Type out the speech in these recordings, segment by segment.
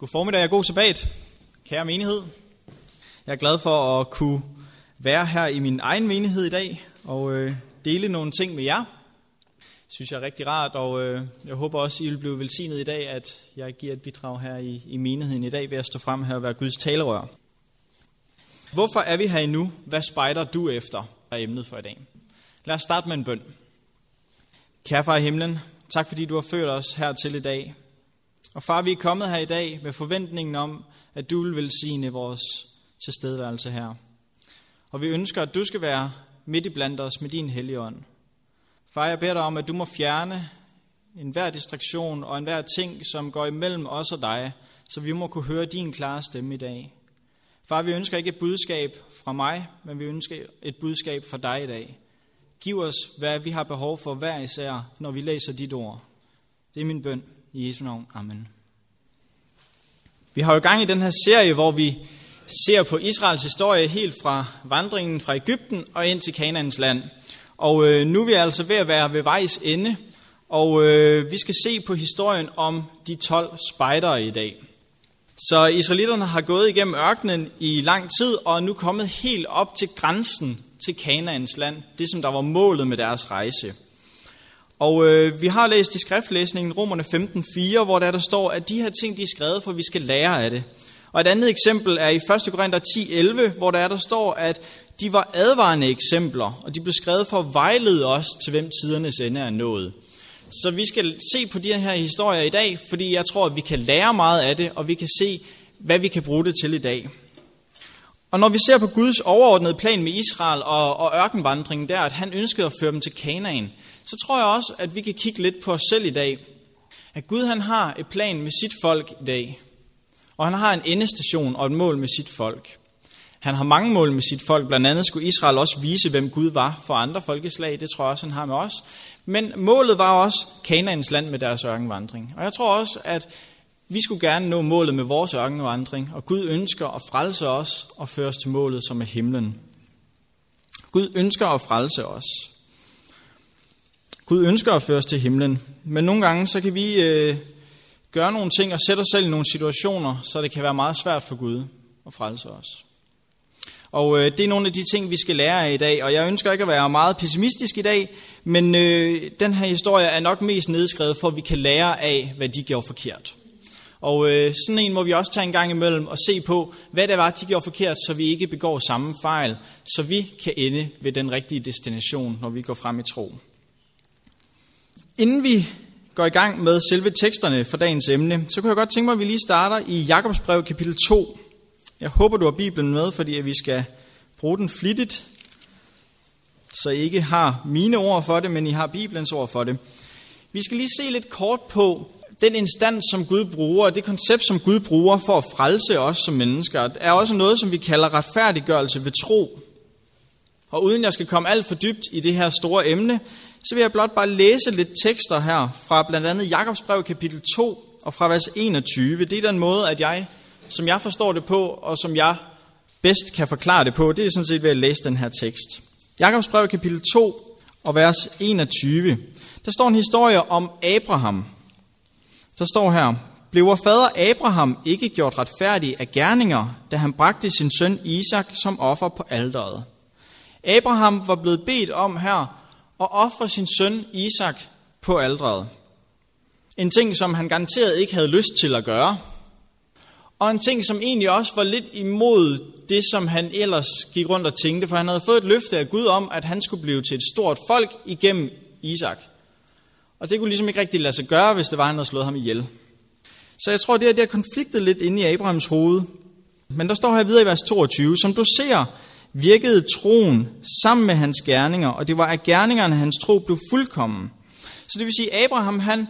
God formiddag og god sabbat, kære menighed. Jeg er glad for at kunne være her i min egen menighed i dag og øh, dele nogle ting med jer. Det synes jeg er rigtig rart, og øh, jeg håber også, I vil blive velsignet i dag, at jeg giver et bidrag her i, i menigheden i dag ved at stå frem her og være Guds talerør. Hvorfor er vi her endnu? Hvad spejder du efter, er emnet for i dag. Lad os starte med en bøn. Kære far i himlen, tak fordi du har ført os hertil i dag. Og far, vi er kommet her i dag med forventningen om, at du vil velsigne vores tilstedeværelse her. Og vi ønsker, at du skal være midt i blandt os med din hellige ånd. Far, jeg beder dig om, at du må fjerne enhver distraktion og enhver ting, som går imellem os og dig, så vi må kunne høre din klare stemme i dag. Far, vi ønsker ikke et budskab fra mig, men vi ønsker et budskab fra dig i dag. Giv os, hvad vi har behov for hver især, når vi læser dit ord. Det er min bøn. I Jesu navn. Amen. Vi har jo gang i den her serie, hvor vi ser på Israels historie helt fra vandringen fra Ægypten og ind til Kanaans land. Og øh, nu er vi altså ved at være ved vejs ende, og øh, vi skal se på historien om de 12 spejdere i dag. Så israelitterne har gået igennem ørkenen i lang tid, og er nu kommet helt op til grænsen til Kanaans land, det som der var målet med deres rejse. Og øh, vi har læst i skriftlæsningen Romerne 15.4, hvor der, der står, at de her ting, de er skrevet, for vi skal lære af det. Og et andet eksempel er i 1. Korinther 10.11, hvor der, der står, at de var advarende eksempler, og de blev skrevet for at vejlede os til, hvem tidernes ende er nået. Så vi skal se på de her historier i dag, fordi jeg tror, at vi kan lære meget af det, og vi kan se, hvad vi kan bruge det til i dag. Og når vi ser på Guds overordnede plan med Israel og, og ørkenvandringen der, at han ønskede at føre dem til Kanaan, så tror jeg også, at vi kan kigge lidt på os selv i dag. At Gud han har et plan med sit folk i dag. Og han har en endestation og et mål med sit folk. Han har mange mål med sit folk. Blandt andet skulle Israel også vise, hvem Gud var for andre folkeslag. Det tror jeg også, han har med os. Men målet var også Kanaans land med deres ørkenvandring. Og jeg tror også, at vi skulle gerne nå målet med vores ørkenvandring. Og Gud ønsker at frelse os og føre os til målet, som er himlen. Gud ønsker at frelse os. Gud ønsker at føre os til himlen, men nogle gange så kan vi øh, gøre nogle ting og sætte os selv i nogle situationer, så det kan være meget svært for Gud at frelse os. Og øh, det er nogle af de ting, vi skal lære af i dag, og jeg ønsker ikke at være meget pessimistisk i dag, men øh, den her historie er nok mest nedskrevet for, at vi kan lære af, hvad de gjorde forkert. Og øh, sådan en må vi også tage en gang imellem og se på, hvad det var, de gjorde forkert, så vi ikke begår samme fejl, så vi kan ende ved den rigtige destination, når vi går frem i tro. Inden vi går i gang med selve teksterne for dagens emne, så kunne jeg godt tænke mig, at vi lige starter i Jakobs brev kapitel 2. Jeg håber, du har Bibelen med, fordi vi skal bruge den flittigt, så I ikke har mine ord for det, men I har Bibelens ord for det. Vi skal lige se lidt kort på den instans, som Gud bruger, og det koncept, som Gud bruger for at frelse os som mennesker, er også noget, som vi kalder retfærdiggørelse ved tro. Og uden jeg skal komme alt for dybt i det her store emne, så vil jeg blot bare læse lidt tekster her fra blandt andet Jakobs brev kapitel 2 og fra vers 21. Det er den måde, at jeg, som jeg forstår det på, og som jeg bedst kan forklare det på, det er sådan set ved at læse den her tekst. Jakobs brev kapitel 2 og vers 21. Der står en historie om Abraham. Der står her, blev vor fader Abraham ikke gjort retfærdig af gerninger, da han bragte sin søn Isak som offer på alderet. Abraham var blevet bedt om her og ofre sin søn Isak på aldret. En ting, som han garanteret ikke havde lyst til at gøre. Og en ting, som egentlig også var lidt imod det, som han ellers gik rundt og tænkte, for han havde fået et løfte af Gud om, at han skulle blive til et stort folk igennem Isak. Og det kunne ligesom ikke rigtig lade sig gøre, hvis det var, han havde slået ham ihjel. Så jeg tror, det er, det har konfliktet lidt inde i Abrahams hoved. Men der står her videre i vers 22, som du ser, virkede troen sammen med hans gerninger, og det var af gerningerne, hans tro blev fuldkommen. Så det vil sige, at Abraham han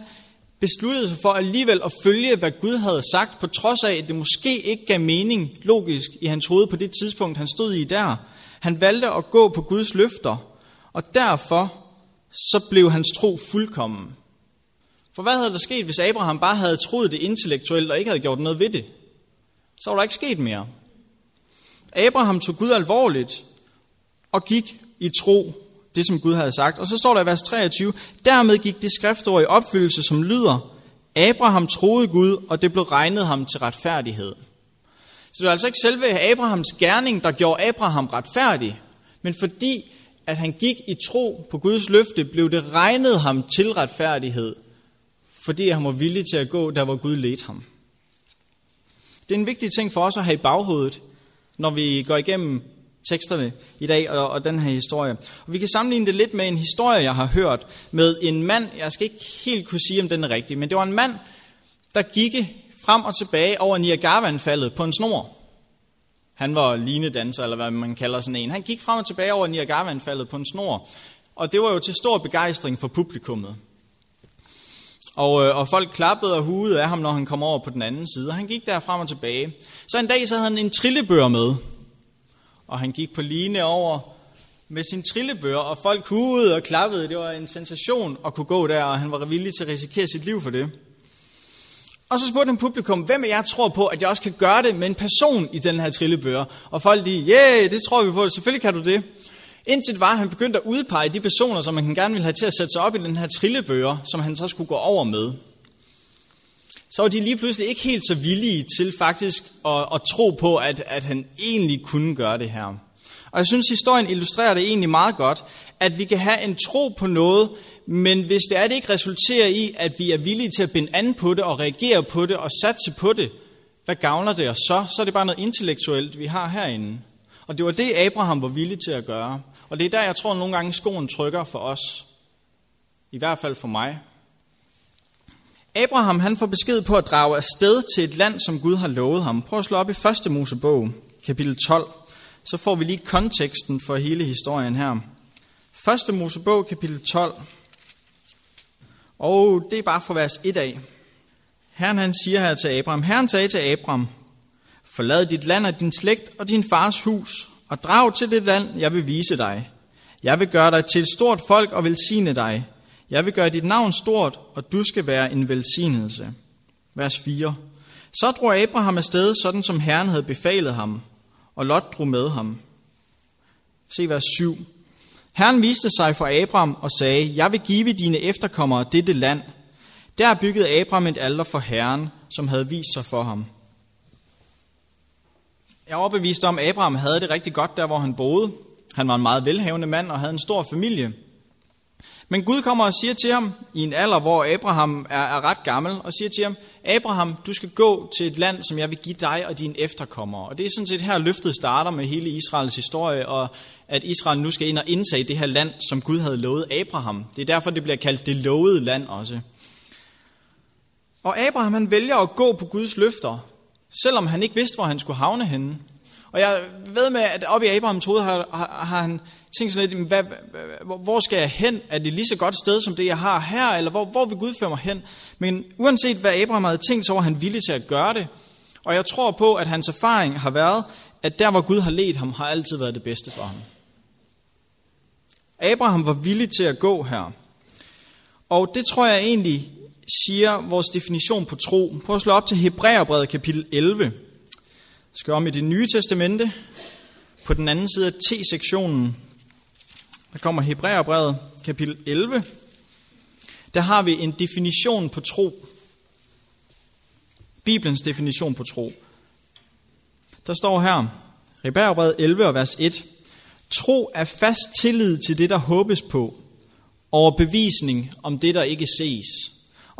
besluttede sig for alligevel at følge, hvad Gud havde sagt, på trods af, at det måske ikke gav mening logisk i hans hoved på det tidspunkt, han stod i der. Han valgte at gå på Guds løfter, og derfor så blev hans tro fuldkommen. For hvad havde der sket, hvis Abraham bare havde troet det intellektuelt og ikke havde gjort noget ved det? Så var der ikke sket mere. Abraham tog Gud alvorligt og gik i tro, det som Gud havde sagt. Og så står der i vers 23, dermed gik det skriftord i opfyldelse, som lyder, Abraham troede Gud, og det blev regnet ham til retfærdighed. Så det var altså ikke selve Abrahams gerning, der gjorde Abraham retfærdig, men fordi at han gik i tro på Guds løfte, blev det regnet ham til retfærdighed, fordi han var villig til at gå der, hvor Gud ledte ham. Det er en vigtig ting for os at have i baghovedet, når vi går igennem teksterne i dag og, og den her historie. Og vi kan sammenligne det lidt med en historie, jeg har hørt med en mand, jeg skal ikke helt kunne sige, om den er rigtig, men det var en mand, der gik frem og tilbage over Niagara-vandfaldet på en snor. Han var linedanser, eller hvad man kalder sådan en. Han gik frem og tilbage over Niagara-vandfaldet på en snor. Og det var jo til stor begejstring for publikummet. Og, øh, og folk klappede og hudede af ham, når han kom over på den anden side. Og han gik der frem og tilbage. Så en dag så havde han en trillebør med. Og han gik på line over med sin trillebør, og folk hudede og klappede. Det var en sensation at kunne gå der, og han var villig til at risikere sit liv for det. Og så spurgte han publikum, hvem af jer tror på, at jeg også kan gøre det med en person i den her trillebør? Og folk de, yeah, det tror vi på, selvfølgelig kan du det. Indtil det var, at han begyndte at udpege de personer, som han gerne ville have til at sætte sig op i den her trillebøger, som han så skulle gå over med. Så var de lige pludselig ikke helt så villige til faktisk at, at tro på, at, at han egentlig kunne gøre det her. Og jeg synes, historien illustrerer det egentlig meget godt, at vi kan have en tro på noget, men hvis det er, det ikke resulterer i, at vi er villige til at binde an på det og reagere på det og satse på det, hvad gavner det os så? Så er det bare noget intellektuelt, vi har herinde. Og det var det, Abraham var villig til at gøre. Og det er der, jeg tror, nogle gange skoen trykker for os. I hvert fald for mig. Abraham han får besked på at drage afsted til et land, som Gud har lovet ham. Prøv at slå op i 1. Mosebog, kapitel 12. Så får vi lige konteksten for hele historien her. 1. Mosebog, kapitel 12. Og det er bare for vers 1 af. Herren han siger her til Abraham, Herren sagde til Abraham, forlad dit land og din slægt og din fars hus, og drag til det land, jeg vil vise dig. Jeg vil gøre dig til et stort folk og velsigne dig. Jeg vil gøre dit navn stort, og du skal være en velsignelse. Vers 4. Så drog Abraham afsted, sådan som Herren havde befalet ham, og Lot drog med ham. Se vers 7. Herren viste sig for Abraham og sagde, Jeg vil give dine efterkommere dette land. Der byggede Abraham et alter for Herren, som havde vist sig for ham. Jeg er overbevist om, at Abraham havde det rigtig godt der, hvor han boede. Han var en meget velhavende mand og havde en stor familie. Men Gud kommer og siger til ham, i en alder, hvor Abraham er, er ret gammel, og siger til ham, Abraham, du skal gå til et land, som jeg vil give dig og dine efterkommere. Og det er sådan set her, løftet starter med hele Israels historie, og at Israel nu skal ind og indtage det her land, som Gud havde lovet Abraham. Det er derfor, det bliver kaldt det lovede land også. Og Abraham han vælger at gå på Guds løfter, selvom han ikke vidste, hvor han skulle havne henne. Og jeg ved med, at oppe i Abrahams hoved har, har, har han tænkt sådan lidt, hvad, hvor skal jeg hen? Er det lige så godt sted, som det jeg har her? Eller hvor, hvor vil Gud føre mig hen? Men uanset hvad Abraham havde tænkt, så var han villig til at gøre det. Og jeg tror på, at hans erfaring har været, at der hvor Gud har ledt ham, har altid været det bedste for ham. Abraham var villig til at gå her. Og det tror jeg egentlig siger vores definition på tro. Prøv at slå op til Hebræerbrevet kapitel 11. Jeg skal om i det nye testamente. På den anden side af T-sektionen, der kommer Hebræerbrevet kapitel 11. Der har vi en definition på tro. Bibelens definition på tro. Der står her, Hebræerbrevet 11 og vers 1. Tro er fast tillid til det, der håbes på, overbevisning om det, der ikke ses.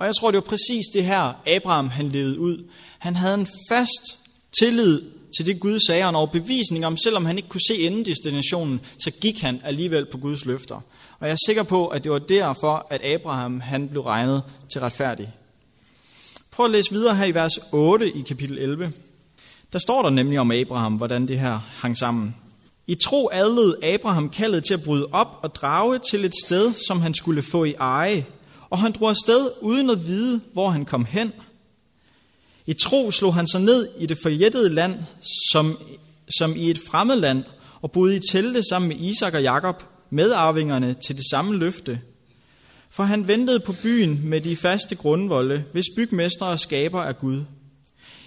Og jeg tror, det var præcis det her, Abraham han levede ud. Han havde en fast tillid til det Gud sagde, og en overbevisning om, selvom han ikke kunne se endedestinationen, så gik han alligevel på Guds løfter. Og jeg er sikker på, at det var derfor, at Abraham han blev regnet til retfærdig. Prøv at læse videre her i vers 8 i kapitel 11. Der står der nemlig om Abraham, hvordan det her hang sammen. I tro adlede Abraham kaldet til at bryde op og drage til et sted, som han skulle få i eje. Og han drog afsted uden at vide, hvor han kom hen. I tro slog han sig ned i det forjættede land, som, som i et fremmed land, og boede i telte sammen med Isak og Jakob, medarvingerne til det samme løfte. For han ventede på byen med de faste grundvolde, hvis bygmester og skaber er Gud.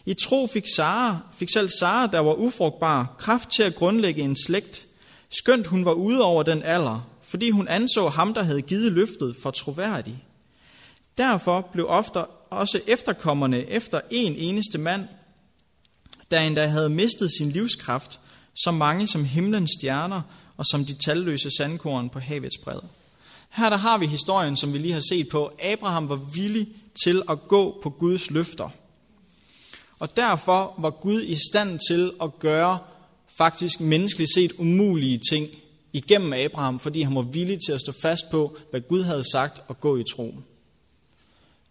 I tro fik, Sara, fik selv Sara, der var ufrugtbar, kraft til at grundlægge en slægt, skønt hun var ude over den alder, fordi hun anså ham, der havde givet løftet, for troværdig. Derfor blev ofte også efterkommerne efter en eneste mand, der endda havde mistet sin livskraft, så mange som himlens stjerner og som de talløse sandkorn på havets bred. Her der har vi historien, som vi lige har set på. Abraham var villig til at gå på Guds løfter. Og derfor var Gud i stand til at gøre faktisk menneskeligt set umulige ting igennem Abraham, fordi han var villig til at stå fast på, hvad Gud havde sagt og gå i tro.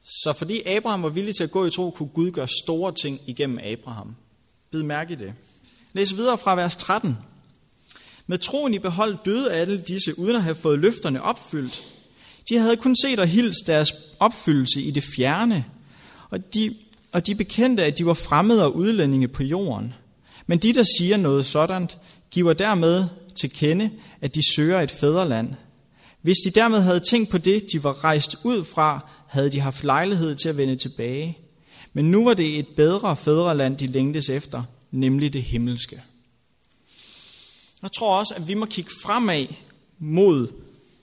Så fordi Abraham var villig til at gå i tro, kunne Gud gøre store ting igennem Abraham. Bid mærke i det. Læs videre fra vers 13. Med troen i behold døde alle disse, uden at have fået løfterne opfyldt. De havde kun set og hilst deres opfyldelse i det fjerne, og de, og de bekendte, at de var fremmede og udlændinge på jorden. Men de, der siger noget sådan, giver dermed til kende, at de søger et fædreland. Hvis de dermed havde tænkt på det, de var rejst ud fra, havde de haft lejlighed til at vende tilbage. Men nu var det et bedre fædreland, de længtes efter, nemlig det himmelske. Jeg tror også, at vi må kigge fremad mod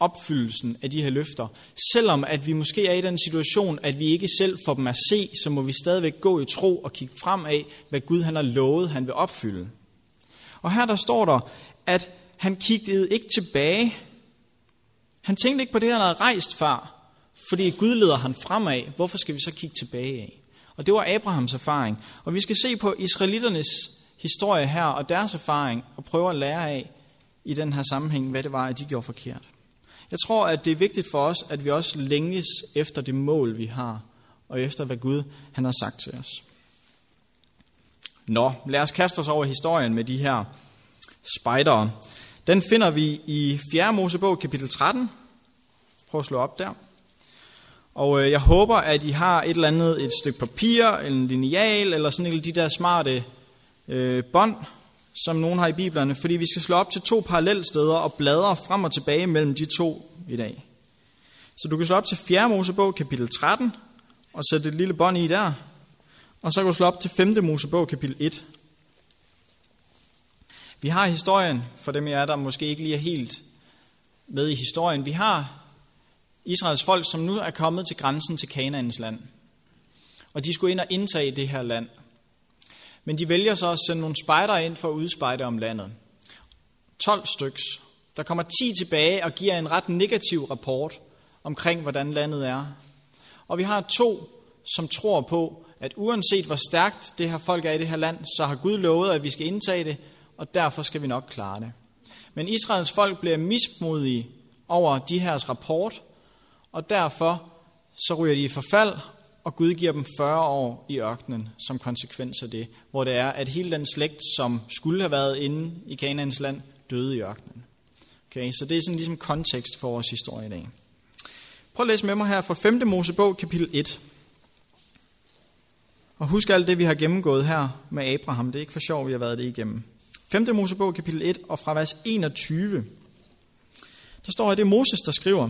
opfyldelsen af de her løfter. Selvom at vi måske er i den situation, at vi ikke selv får dem at se, så må vi stadigvæk gå i tro og kigge fremad, hvad Gud han har lovet, han vil opfylde. Og her der står der, at han kiggede ikke tilbage. Han tænkte ikke på det, han havde rejst far, fordi Gud leder han fremad. Hvorfor skal vi så kigge tilbage af? Og det var Abrahams erfaring. Og vi skal se på israeliternes historie her og deres erfaring og prøve at lære af i den her sammenhæng, hvad det var, at de gjorde forkert. Jeg tror, at det er vigtigt for os, at vi også længes efter det mål, vi har, og efter hvad Gud han har sagt til os. Nå, lad os kaste os over historien med de her spejdere. Den finder vi i 4. Mosebog kapitel 13. Prøv at slå op der. Og øh, jeg håber, at I har et eller andet, et stykke papir, en lineal, eller sådan en de der smarte øh, bånd, som nogen har i Biblerne, fordi vi skal slå op til to parallelsteder og bladre frem og tilbage mellem de to i dag. Så du kan slå op til 4. Mosebog, kapitel 13, og sætte et lille bånd i der. Og så kan du slå op til 5. Mosebog, kapitel 1. Vi har historien, for dem af jer, der måske ikke lige er helt med i historien. Vi har Israels folk, som nu er kommet til grænsen til Kanaans land. Og de skulle ind og indtage det her land. Men de vælger så at sende nogle spejdere ind for at udspejde om landet. 12 styks. Der kommer 10 tilbage og giver en ret negativ rapport omkring, hvordan landet er. Og vi har to, som tror på, at uanset hvor stærkt det her folk er i det her land, så har Gud lovet, at vi skal indtage det, og derfor skal vi nok klare det. Men Israels folk bliver mismodige over de her rapport, og derfor så ryger de i forfald, og Gud giver dem 40 år i ørkenen som konsekvens af det, hvor det er, at hele den slægt, som skulle have været inde i Kanaans land, døde i ørkenen. Okay, så det er sådan ligesom kontekst for vores historie i dag. Prøv at læse med mig her fra 5. Mosebog, kapitel 1. Og husk alt det, vi har gennemgået her med Abraham. Det er ikke for sjov, vi har været det igennem. 5. Mosebog, kapitel 1, og fra vers 21. Der står, at det er Moses, der skriver,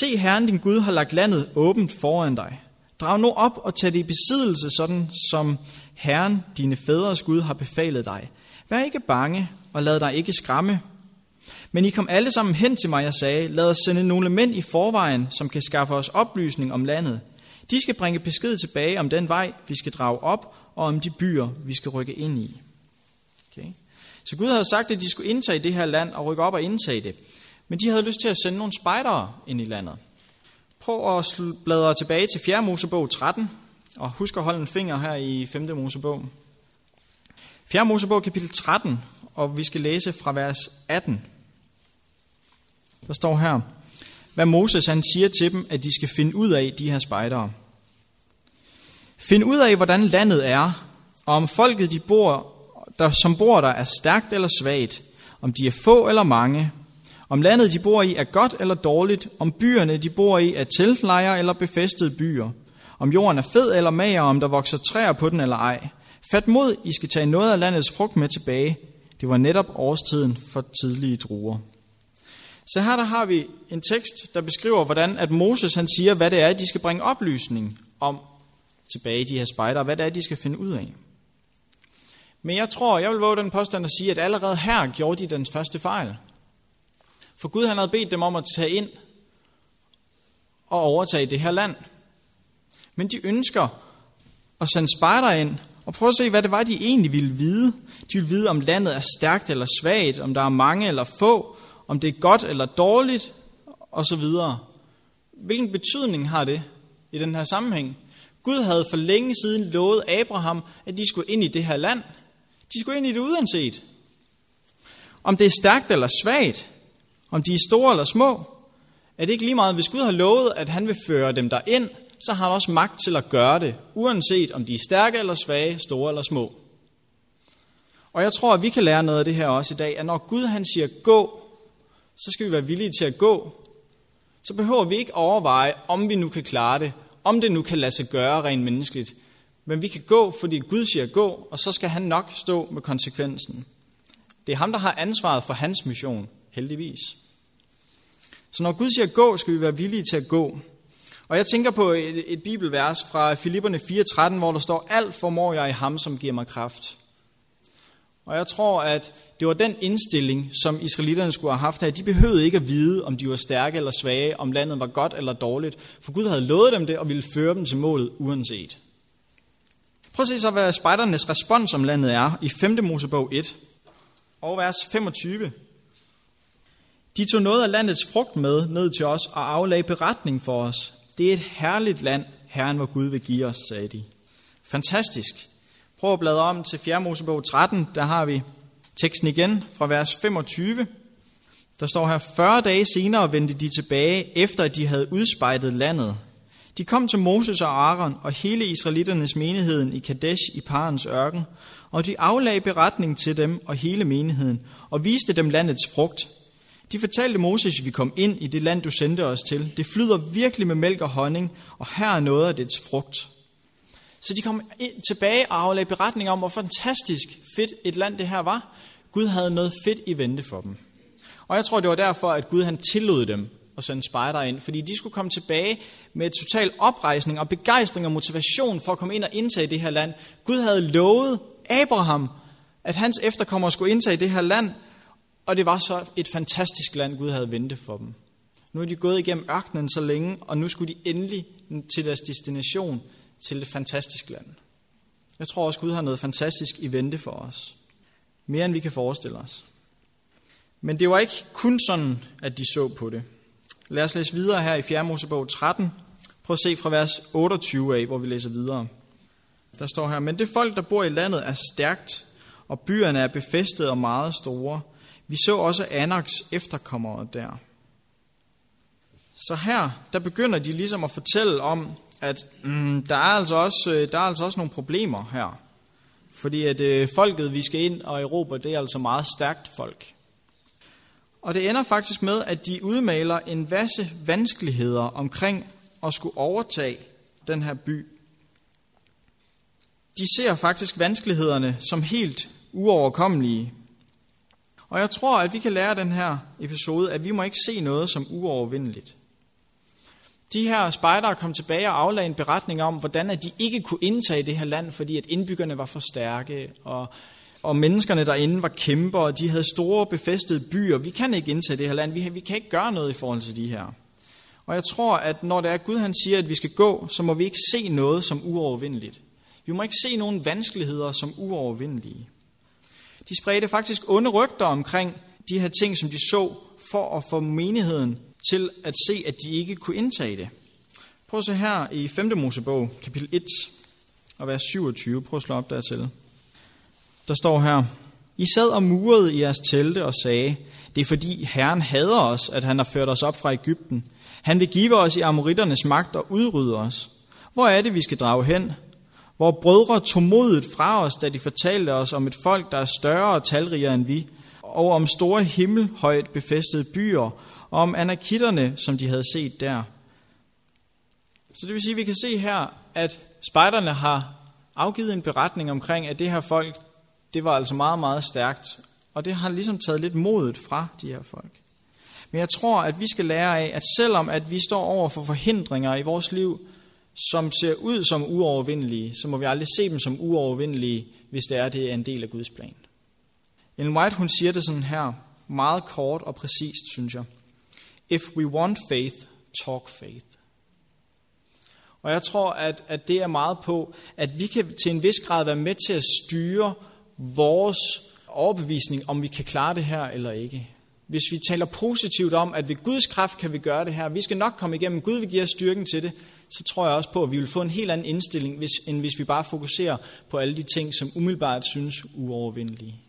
Se, Herren din Gud har lagt landet åbent foran dig. Drag nu op og tag det i besiddelse, sådan som Herren, dine fædres Gud, har befalet dig. Vær ikke bange, og lad dig ikke skræmme. Men I kom alle sammen hen til mig og sagde, lad os sende nogle mænd i forvejen, som kan skaffe os oplysning om landet. De skal bringe besked tilbage om den vej, vi skal drage op, og om de byer, vi skal rykke ind i. Okay. Så Gud havde sagt, at de skulle indtage det her land og rykke op og indtage det. Men de havde lyst til at sende nogle spejdere ind i landet. Prøv at bladre tilbage til 4. Mosebog 13, og husk at holde en finger her i 5. Mosebog. 4. Mosebog kapitel 13, og vi skal læse fra vers 18. Der står her, hvad Moses han siger til dem, at de skal finde ud af, de her spejdere. Find ud af, hvordan landet er, og om folket, de bor, der, som bor der, er stærkt eller svagt, om de er få eller mange, om landet, de bor i, er godt eller dårligt, om byerne, de bor i, er teltlejre eller befæstede byer, om jorden er fed eller mager, om der vokser træer på den eller ej. Fat mod, I skal tage noget af landets frugt med tilbage. Det var netop årstiden for tidlige druer. Så her der har vi en tekst, der beskriver, hvordan at Moses han siger, hvad det er, de skal bringe oplysning om tilbage, de her spejder, hvad det er, de skal finde ud af. Men jeg tror, jeg vil våge den påstand at sige, at allerede her gjorde de den første fejl. For Gud han havde bedt dem om at tage ind og overtage det her land. Men de ønsker at sende spejder ind og prøve at se, hvad det var, de egentlig ville vide. De ville vide, om landet er stærkt eller svagt, om der er mange eller få, om det er godt eller dårligt, osv. Hvilken betydning har det i den her sammenhæng? Gud havde for længe siden lovet Abraham, at de skulle ind i det her land. De skulle ind i det uanset. Om det er stærkt eller svagt, om de er store eller små, er det ikke lige meget, hvis Gud har lovet, at han vil føre dem derind, så har han også magt til at gøre det, uanset om de er stærke eller svage, store eller små. Og jeg tror, at vi kan lære noget af det her også i dag, at når Gud han siger gå, så skal vi være villige til at gå. Så behøver vi ikke overveje, om vi nu kan klare det, om det nu kan lade sig gøre rent menneskeligt. Men vi kan gå, fordi Gud siger gå, og så skal han nok stå med konsekvensen. Det er ham, der har ansvaret for hans mission, heldigvis. Så når Gud siger gå, skal vi være villige til at gå. Og jeg tænker på et, et bibelvers fra Filipperne 4.13, hvor der står, alt formår jeg i ham, som giver mig kraft. Og jeg tror, at det var den indstilling, som israelitterne skulle have haft her. De behøvede ikke at vide, om de var stærke eller svage, om landet var godt eller dårligt, for Gud havde lovet dem det og ville føre dem til målet uanset. Prøv at se så, hvad spejdernes respons om landet er i 5. Mosebog 1 og vers 25. De tog noget af landets frugt med ned til os og aflagde beretning for os. Det er et herligt land, Herren hvor Gud vil give os, sagde de. Fantastisk. Prøv at bladre om til 4. Mosebog 13, der har vi teksten igen fra vers 25. Der står her, 40 dage senere vendte de tilbage, efter at de havde udspejdet landet. De kom til Moses og Aaron og hele israeliternes menigheden i Kadesh i Parens ørken, og de aflagde beretning til dem og hele menigheden, og viste dem landets frugt. De fortalte Moses, at vi kom ind i det land, du sendte os til. Det flyder virkelig med mælk og honning, og her er noget af dets frugt. Så de kom tilbage og aflagde beretning om, hvor fantastisk fedt et land det her var. Gud havde noget fedt i vente for dem. Og jeg tror, det var derfor, at Gud han tillod dem at sende spejder ind, fordi de skulle komme tilbage med total oprejsning og begejstring og motivation for at komme ind og indtage det her land. Gud havde lovet Abraham, at hans efterkommere skulle indtage det her land, og det var så et fantastisk land, Gud havde ventet for dem. Nu er de gået igennem ørkenen så længe, og nu skulle de endelig til deres destination, til det fantastiske land. Jeg tror også, Gud har noget fantastisk i vente for os. Mere end vi kan forestille os. Men det var ikke kun sådan, at de så på det. Lad os læse videre her i 4. Mosebog 13. Prøv at se fra vers 28 af, hvor vi læser videre. Der står her, men det folk, der bor i landet, er stærkt, og byerne er befæstet og meget store. Vi så også Anaks efterkommere der. Så her, der begynder de ligesom at fortælle om, at mm, der, er altså også, øh, der er altså også nogle problemer her. Fordi at øh, folket, vi skal ind og Europa, det er altså meget stærkt folk. Og det ender faktisk med, at de udmaler en masse vanskeligheder omkring at skulle overtage den her by. De ser faktisk vanskelighederne som helt uoverkommelige. Og jeg tror, at vi kan lære den her episode, at vi må ikke se noget som uovervindeligt. De her spejdere kom tilbage og aflagde en beretning om, hvordan at de ikke kunne indtage det her land, fordi at indbyggerne var for stærke, og, og menneskerne derinde var kæmper, og de havde store befæstede byer. Vi kan ikke indtage det her land, vi, vi kan ikke gøre noget i forhold til de her. Og jeg tror, at når det er Gud, han siger, at vi skal gå, så må vi ikke se noget som uovervindeligt. Vi må ikke se nogen vanskeligheder som uovervindelige. De spredte faktisk onde rygter omkring de her ting, som de så, for at få menigheden til at se, at de ikke kunne indtage det. Prøv at se her i 5. Mosebog, kapitel 1, og vers 27. Prøv at slå op dertil. Der står her, I sad og murede i jeres telte og sagde, det er fordi Herren hader os, at han har ført os op fra Ægypten. Han vil give os i amoritternes magt og udrydde os. Hvor er det, vi skal drage hen? Vore brødre tog modet fra os, da de fortalte os om et folk, der er større og talrigere end vi, og om store himmelhøjt befæstede byer, og om anarkitterne, som de havde set der. Så det vil sige, at vi kan se her, at spejderne har afgivet en beretning omkring, at det her folk, det var altså meget, meget stærkt. Og det har ligesom taget lidt modet fra de her folk. Men jeg tror, at vi skal lære af, at selvom at vi står over for forhindringer i vores liv, som ser ud som uovervindelige, så må vi aldrig se dem som uovervindelige, hvis det er, det er en del af Guds plan. Ellen White, hun siger det sådan her, meget kort og præcist, synes jeg. If we want faith, talk faith. Og jeg tror, at, at det er meget på, at vi kan til en vis grad være med til at styre vores overbevisning, om vi kan klare det her eller ikke. Hvis vi taler positivt om, at ved Guds kraft kan vi gøre det her, vi skal nok komme igennem, Gud vil give os styrken til det, så tror jeg også på, at vi vil få en helt anden indstilling, hvis, end hvis vi bare fokuserer på alle de ting, som umiddelbart synes uovervindelige.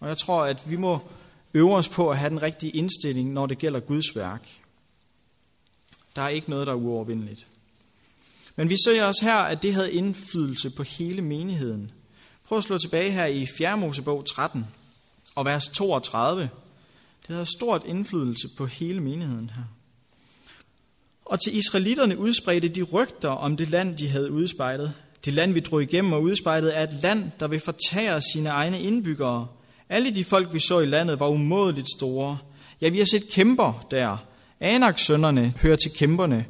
Og jeg tror, at vi må øve os på at have den rigtige indstilling, når det gælder Guds værk. Der er ikke noget, der er uovervindeligt. Men vi ser også her, at det havde indflydelse på hele menigheden. Prøv at slå tilbage her i 4. Mosebog 13 og vers 32. Det havde stort indflydelse på hele menigheden her. Og til israelitterne udspredte de rygter om det land, de havde udspejlet. Det land, vi drog igennem og udspejlet, er et land, der vil fortære sine egne indbyggere. Alle de folk, vi så i landet, var umådeligt store. Ja, vi har set kæmper der. Anak-sønnerne hører til kæmperne.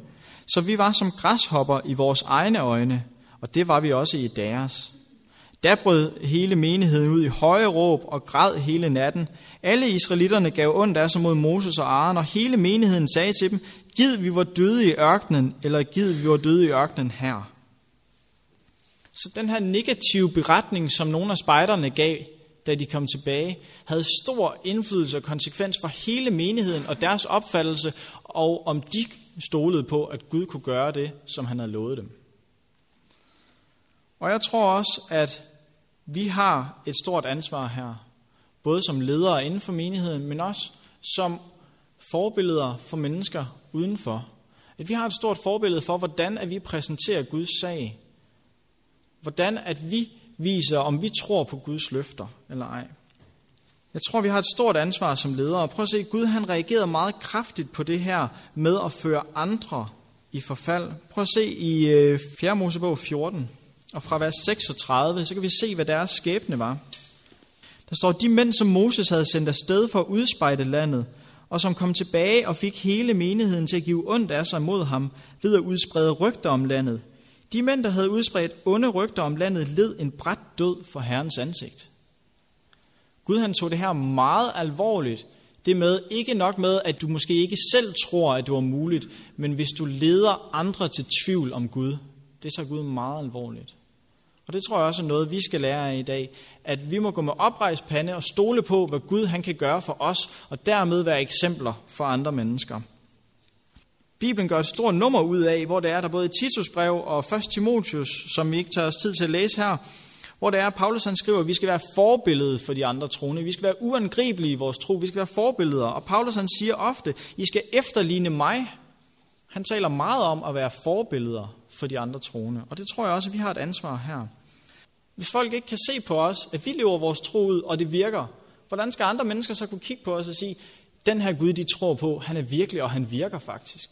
Så vi var som græshopper i vores egne øjne, og det var vi også i deres. Da brød hele menigheden ud i høje råb og græd hele natten. Alle israelitterne gav ondt af sig mod Moses og Aaron, og hele menigheden sagde til dem, Gid vi var døde i ørkenen, eller gid vi var døde i ørkenen her. Så den her negative beretning, som nogle af spejderne gav, da de kom tilbage, havde stor indflydelse og konsekvens for hele menigheden og deres opfattelse, og om de stolede på, at Gud kunne gøre det, som han havde lovet dem. Og jeg tror også, at vi har et stort ansvar her, både som ledere inden for menigheden, men også som forbilleder for mennesker udenfor. At vi har et stort forbillede for, hvordan at vi præsenterer Guds sag. Hvordan at vi viser, om vi tror på Guds løfter eller ej. Jeg tror, vi har et stort ansvar som ledere. Prøv at se, Gud han reagerede meget kraftigt på det her med at føre andre i forfald. Prøv at se i øh, 4. Mosebog 14 og fra vers 36, så kan vi se, hvad deres skæbne var. Der står, de mænd, som Moses havde sendt afsted for at udspejde landet, og som kom tilbage og fik hele menigheden til at give ondt af sig mod ham ved at udsprede rygter om landet. De mænd, der havde udspredt onde rygter om landet, led en bræt død for Herrens ansigt. Gud han tog det her meget alvorligt. Det med ikke nok med, at du måske ikke selv tror, at det var muligt, men hvis du leder andre til tvivl om Gud, det tager Gud meget alvorligt. Og det tror jeg også er noget, vi skal lære af i dag, at vi må gå med oprejst pande og stole på, hvad Gud han kan gøre for os, og dermed være eksempler for andre mennesker. Bibelen gør et stort nummer ud af, hvor det er, der både i Titus brev og 1. Timotius, som vi ikke tager os tid til at læse her, hvor det er, at Paulus han skriver, at vi skal være forbillede for de andre troende. Vi skal være uangribelige i vores tro. Vi skal være forbilleder. Og Paulus han siger ofte, I skal efterligne mig. Han taler meget om at være forbilleder for de andre troende. Og det tror jeg også, at vi har et ansvar her. Hvis folk ikke kan se på os, at vi lever vores tro ud, og det virker, hvordan skal andre mennesker så kunne kigge på os og sige, den her Gud, de tror på, han er virkelig, og han virker faktisk.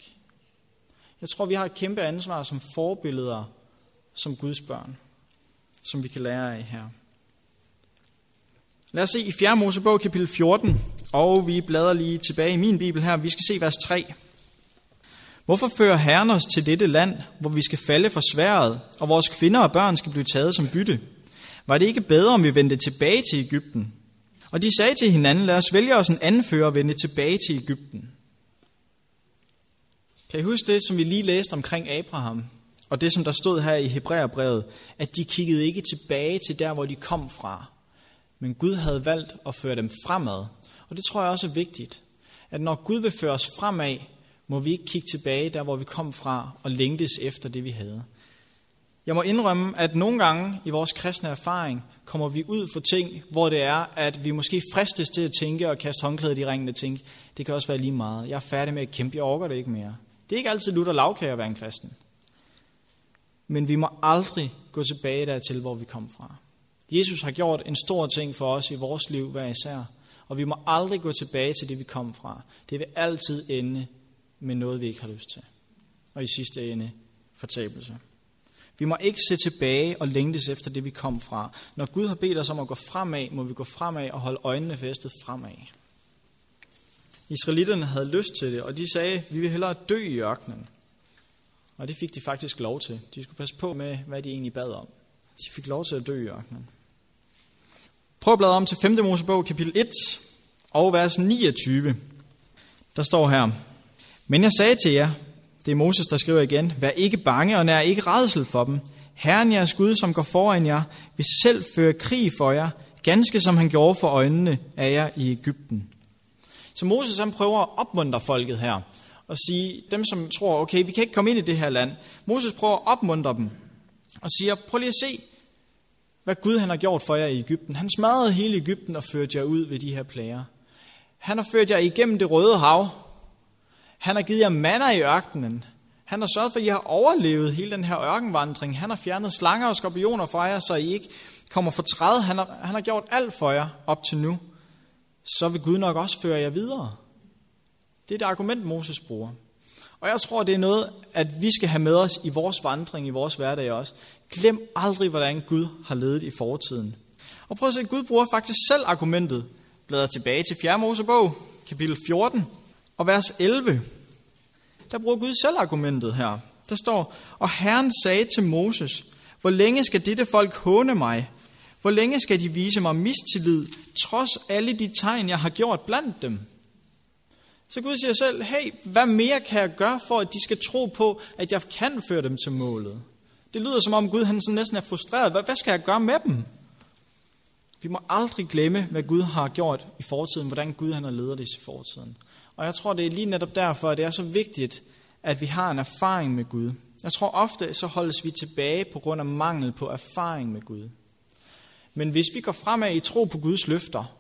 Jeg tror, vi har et kæmpe ansvar som forbilleder, som Guds børn, som vi kan lære af her. Lad os se i 4. Mosebog kapitel 14, og vi bladrer lige tilbage i min bibel her. Vi skal se vers 3. Hvorfor fører Herren os til dette land, hvor vi skal falde for sværet, og vores kvinder og børn skal blive taget som bytte? Var det ikke bedre, om vi vendte tilbage til Ægypten? Og de sagde til hinanden, lad os vælge os en anfører og vende tilbage til Ægypten. Kan I huske det, som vi lige læste omkring Abraham? Og det, som der stod her i Hebræerbrevet, at de kiggede ikke tilbage til der, hvor de kom fra. Men Gud havde valgt at føre dem fremad. Og det tror jeg også er vigtigt. At når Gud vil føre os fremad, må vi ikke kigge tilbage der, hvor vi kom fra, og længtes efter det, vi havde. Jeg må indrømme, at nogle gange i vores kristne erfaring kommer vi ud for ting, hvor det er, at vi måske fristes til at tænke og kaste håndklædet i ringen og tænke, det kan også være lige meget. Jeg er færdig med at kæmpe, jeg orker det ikke mere. Det er ikke altid lutter lavkage at være en kristen. Men vi må aldrig gå tilbage dertil, hvor vi kom fra. Jesus har gjort en stor ting for os i vores liv hver især, og vi må aldrig gå tilbage til det, vi kom fra. Det vil altid ende med noget, vi ikke har lyst til. Og i sidste ende fortabelse. Vi må ikke se tilbage og længtes efter det, vi kom fra. Når Gud har bedt os om at gå fremad, må vi gå fremad og holde øjnene festet fremad. Israelitterne havde lyst til det, og de sagde, vi vil hellere dø i ørkenen. Og det fik de faktisk lov til. De skulle passe på med, hvad de egentlig bad om. De fik lov til at dø i ørkenen. Prøv at bladre om til 5. Mosebog, kapitel 1 og vers 29. Der står her, men jeg sagde til jer, Det er Moses, der skriver igen, Vær ikke bange og nær ikke redsel for dem. Herren jeres Gud, som går foran jer, vil selv føre krig for jer, ganske som han gjorde for øjnene af jer i Ægypten. Så Moses han prøver at opmuntre folket her, og sige, dem som tror, okay, vi kan ikke komme ind i det her land. Moses prøver at opmuntre dem, og siger, prøv lige at se, hvad Gud han har gjort for jer i Ægypten. Han smadrede hele Ægypten og førte jer ud ved de her plager. Han har ført jer igennem det røde hav. Han har givet jer manner i ørkenen. Han har sørget for, at I har overlevet hele den her ørkenvandring. Han har fjernet slanger og skorpioner fra jer, så I ikke kommer for træd. Han har, han har gjort alt for jer op til nu. Så vil Gud nok også føre jer videre. Det er det argument, Moses bruger. Og jeg tror, det er noget, at vi skal have med os i vores vandring, i vores hverdag også. Glem aldrig, hvordan Gud har ledet i fortiden. Og prøv at se, Gud bruger faktisk selv argumentet. Bladrer tilbage til 4. Mosebog, kapitel 14 og vers 11. Der bruger Gud selv argumentet her. Der står, og Herren sagde til Moses, hvor længe skal dette folk håne mig? Hvor længe skal de vise mig mistillid, trods alle de tegn, jeg har gjort blandt dem? Så Gud siger selv, hey, hvad mere kan jeg gøre for, at de skal tro på, at jeg kan føre dem til målet? Det lyder som om Gud han sådan næsten er frustreret. Hvad, hvad skal jeg gøre med dem? Vi må aldrig glemme, hvad Gud har gjort i fortiden, hvordan Gud han har ledet os i fortiden. Og jeg tror, det er lige netop derfor, at det er så vigtigt, at vi har en erfaring med Gud. Jeg tror ofte, så holdes vi tilbage på grund af mangel på erfaring med Gud. Men hvis vi går fremad i tro på Guds løfter,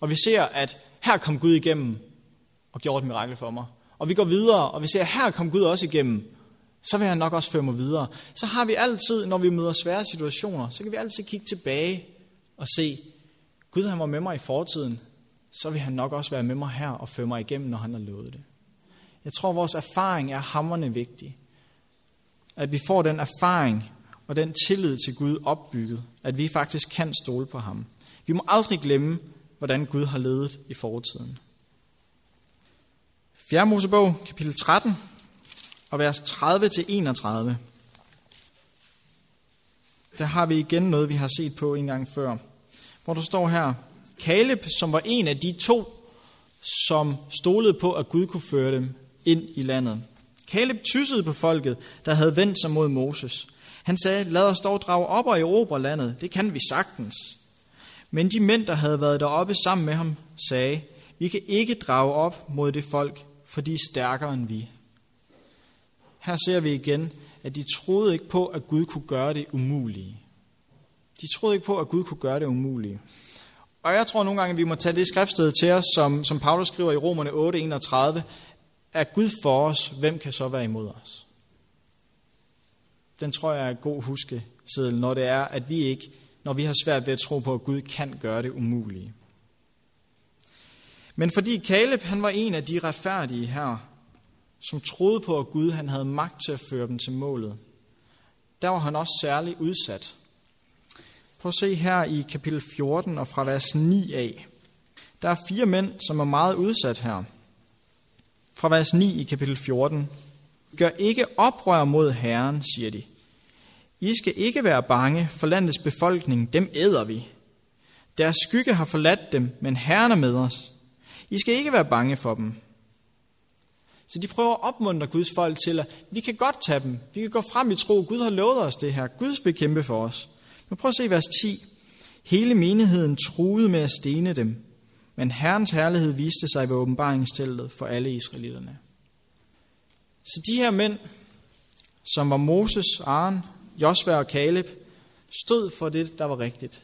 og vi ser, at her kom Gud igennem og gjorde et mirakel for mig, og vi går videre, og vi ser, at her kom Gud også igennem, så vil han nok også føre mig videre. Så har vi altid, når vi møder svære situationer, så kan vi altid kigge tilbage og se, Gud han var med mig i fortiden, så vil han nok også være med mig her og føre mig igennem, når han har lovet det. Jeg tror, at vores erfaring er hammerne vigtig. At vi får den erfaring og den tillid til Gud opbygget, at vi faktisk kan stole på ham. Vi må aldrig glemme, hvordan Gud har ledet i fortiden. 4. Mosebog, kapitel 13, og vers 30-31. Der har vi igen noget, vi har set på en gang før. Hvor der står her, Kaleb, som var en af de to, som stolede på, at Gud kunne føre dem ind i landet. Kaleb tyssede på folket, der havde vendt sig mod Moses. Han sagde, lad os dog drage op og erobre landet. Det kan vi sagtens. Men de mænd, der havde været deroppe sammen med ham, sagde, vi kan ikke drage op mod det folk, for de er stærkere end vi. Her ser vi igen, at de troede ikke på, at Gud kunne gøre det umulige. De troede ikke på, at Gud kunne gøre det umulige. Og jeg tror nogle gange, at vi må tage det skriftsted til os, som, som Paulus skriver i Romerne 8:31, er Gud for os, hvem kan så være imod os? Den tror jeg er en god huskeseddel, når det er, at vi ikke, når vi har svært ved at tro på, at Gud kan gøre det umulige. Men fordi Caleb, han var en af de retfærdige her, som troede på, at Gud han havde magt til at føre dem til målet, der var han også særligt udsat. Prøv at se her i kapitel 14 og fra vers 9 af. Der er fire mænd, som er meget udsat her. Fra vers 9 i kapitel 14. Gør ikke oprør mod Herren, siger de. I skal ikke være bange, for landets befolkning, dem æder vi. Deres skygge har forladt dem, men Herren er med os. I skal ikke være bange for dem. Så de prøver at opmuntre Guds folk til, at vi kan godt tage dem. Vi kan gå frem i tro. Gud har lovet os det her. Gud vil kæmpe for os. Men prøv at se vers 10. Hele menigheden truede med at stene dem, men Herrens herlighed viste sig ved åbenbaringsteltet for alle israelitterne. Så de her mænd, som var Moses, Aaron, Josva og Kaleb, stod for det, der var rigtigt.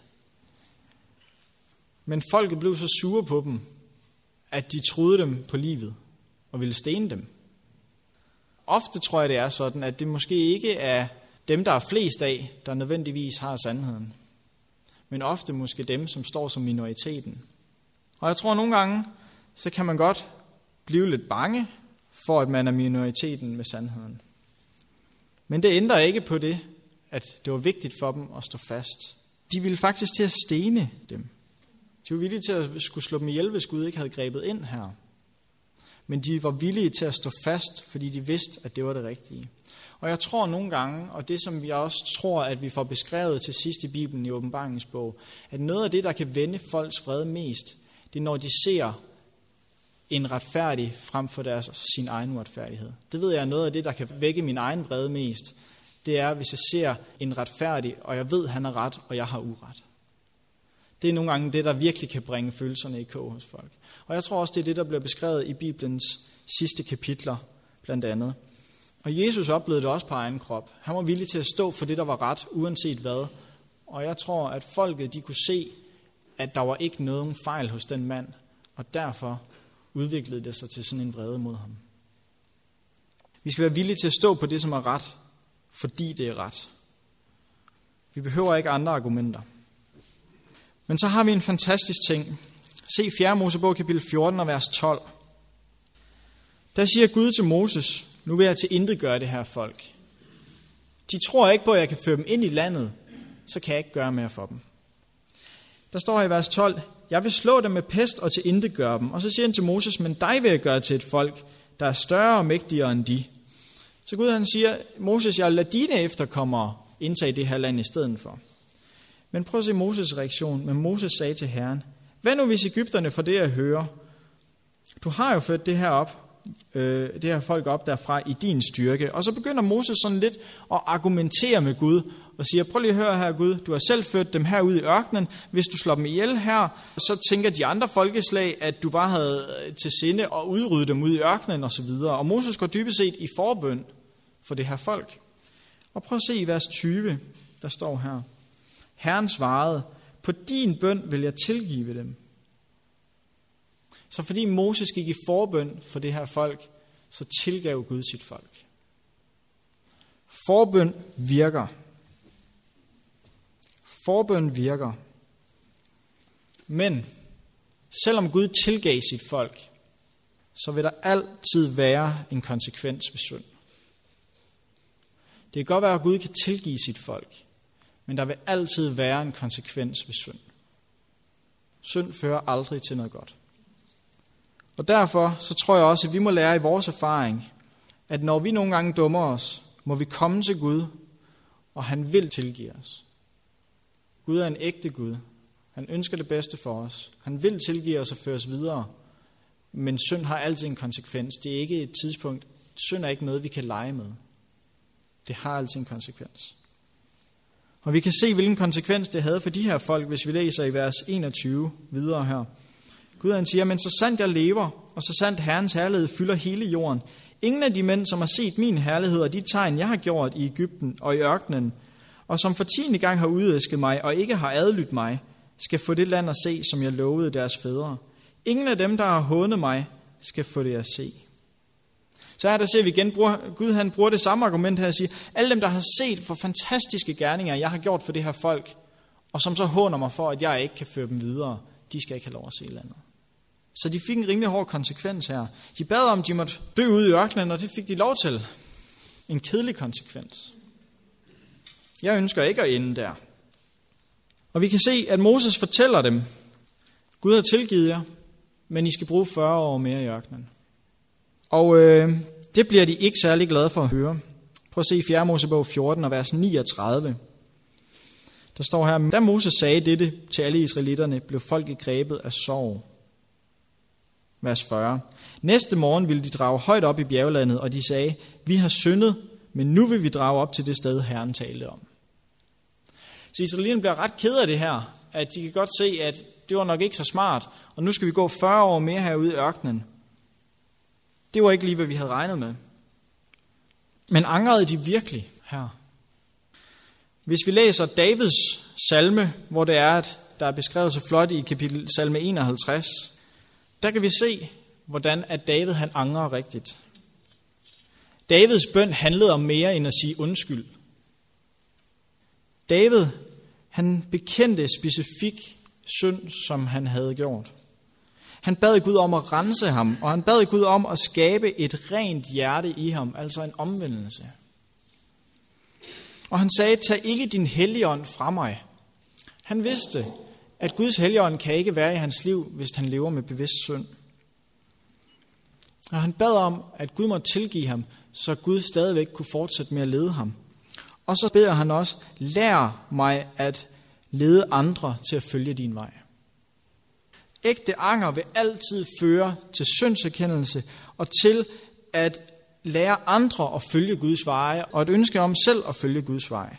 Men folket blev så sure på dem, at de troede dem på livet og ville stene dem. Ofte tror jeg, det er sådan, at det måske ikke er dem, der er flest af, der nødvendigvis har sandheden. Men ofte måske dem, som står som minoriteten. Og jeg tror nogle gange, så kan man godt blive lidt bange for, at man er minoriteten med sandheden. Men det ændrer ikke på det, at det var vigtigt for dem at stå fast. De ville faktisk til at stene dem. De var villige til at skulle slå dem ihjel, hvis Gud ikke havde grebet ind her. Men de var villige til at stå fast, fordi de vidste, at det var det rigtige. Og jeg tror nogle gange, og det som vi også tror, at vi får beskrevet til sidst i Bibelen i åbenbaringens bog, at noget af det, der kan vende folks fred mest, det er når de ser en retfærdig frem for deres, sin egen uretfærdighed. Det ved jeg er noget af det, der kan vække min egen vrede mest. Det er, hvis jeg ser en retfærdig, og jeg ved, han er ret, og jeg har uret. Det er nogle gange det, der virkelig kan bringe følelserne i kog hos folk. Og jeg tror også, det er det, der bliver beskrevet i Bibelens sidste kapitler, blandt andet. Og Jesus oplevede det også på egen krop. Han var villig til at stå for det, der var ret, uanset hvad. Og jeg tror, at folket de kunne se, at der var ikke nogen fejl hos den mand, og derfor udviklede det sig til sådan en vrede mod ham. Vi skal være villige til at stå på det, som er ret, fordi det er ret. Vi behøver ikke andre argumenter. Men så har vi en fantastisk ting. Se 4. Mosebog kapitel 14 og vers 12. Der siger Gud til Moses, nu vil jeg til intet gøre det her folk. De tror ikke på, at jeg kan føre dem ind i landet, så kan jeg ikke gøre mere for dem. Der står i vers 12, jeg vil slå dem med pest og til intet gøre dem. Og så siger han til Moses, men dig vil jeg gøre til et folk, der er større og mægtigere end de. Så Gud han siger, Moses, jeg vil lade dine efterkommere indtage det her land i stedet for. Men prøv at se Moses' reaktion. Men Moses sagde til Herren, hvad nu hvis Ægypterne får det at høre? Du har jo ført det her op, øh, det her folk op derfra i din styrke. Og så begynder Moses sådan lidt at argumentere med Gud og siger, prøv lige at høre her Gud, du har selv ført dem her ud i ørkenen. Hvis du slår dem ihjel her, så tænker de andre folkeslag, at du bare havde øh, til sinde at udrydde dem ud i ørkenen osv. Og, og Moses går dybest set i forbøn for det her folk. Og prøv at se i vers 20, der står her. Herren svarede, på din bøn vil jeg tilgive dem. Så fordi Moses gik i forbøn for det her folk, så tilgav Gud sit folk. Forbøn virker. Forbøn virker. Men selvom Gud tilgav sit folk, så vil der altid være en konsekvens ved synd. Det kan godt være, at Gud kan tilgive sit folk, men der vil altid være en konsekvens ved synd. Synd fører aldrig til noget godt. Og derfor så tror jeg også, at vi må lære i vores erfaring, at når vi nogle gange dummer os, må vi komme til Gud, og han vil tilgive os. Gud er en ægte Gud. Han ønsker det bedste for os. Han vil tilgive os og føre os videre. Men synd har altid en konsekvens. Det er ikke et tidspunkt. Synd er ikke noget, vi kan lege med. Det har altid en konsekvens. Og vi kan se, hvilken konsekvens det havde for de her folk, hvis vi læser i vers 21 videre her. Gud han siger, men så sandt jeg lever, og så sandt Herrens herlighed fylder hele jorden. Ingen af de mænd, som har set min herlighed og de tegn, jeg har gjort i Ægypten og i ørkenen, og som for tiende gang har udæsket mig og ikke har adlydt mig, skal få det land at se, som jeg lovede deres fædre. Ingen af dem, der har hånet mig, skal få det at se. Så her der ser vi igen, bruger, Gud han bruger det samme argument her og siger, alle dem, der har set for fantastiske gerninger, jeg har gjort for det her folk, og som så håner mig for, at jeg ikke kan føre dem videre, de skal ikke have lov at se landet. Så de fik en rimelig hård konsekvens her. De bad om, at de måtte dø ude i ørkenen, og det fik de lov til. En kedelig konsekvens. Jeg ønsker ikke at ende der. Og vi kan se, at Moses fortæller dem, Gud har tilgivet jer, men I skal bruge 40 år mere i ørkenen. Og øh, det bliver de ikke særlig glade for at høre. Prøv at se i 4. Mosebog 14 og vers 39. Der står her, da Moses sagde dette til alle israelitterne, blev folket grebet af sorg. Vers 40. Næste morgen ville de drage højt op i bjerglandet, og de sagde, vi har syndet, men nu vil vi drage op til det sted, Herren talte om. Så israelitterne bliver ret ked af det her, at de kan godt se, at det var nok ikke så smart, og nu skal vi gå 40 år mere herude i ørkenen. Det var ikke lige, hvad vi havde regnet med. Men angrede de virkelig her? Hvis vi læser Davids salme, hvor det er, at der er beskrevet så flot i kapitel salme 51, der kan vi se, hvordan at David han angrer rigtigt. Davids bøn handlede om mere end at sige undskyld. David, han bekendte specifik synd, som han havde gjort. Han bad Gud om at rense ham, og han bad Gud om at skabe et rent hjerte i ham, altså en omvendelse. Og han sagde, tag ikke din helligånd fra mig. Han vidste, at Guds helligånd kan ikke være i hans liv, hvis han lever med bevidst synd. Og han bad om, at Gud måtte tilgive ham, så Gud stadigvæk kunne fortsætte med at lede ham. Og så beder han også, lær mig at lede andre til at følge din vej. Ægte anger vil altid føre til syndserkendelse og til at lære andre at følge Guds veje, og et ønske om selv at følge Guds veje.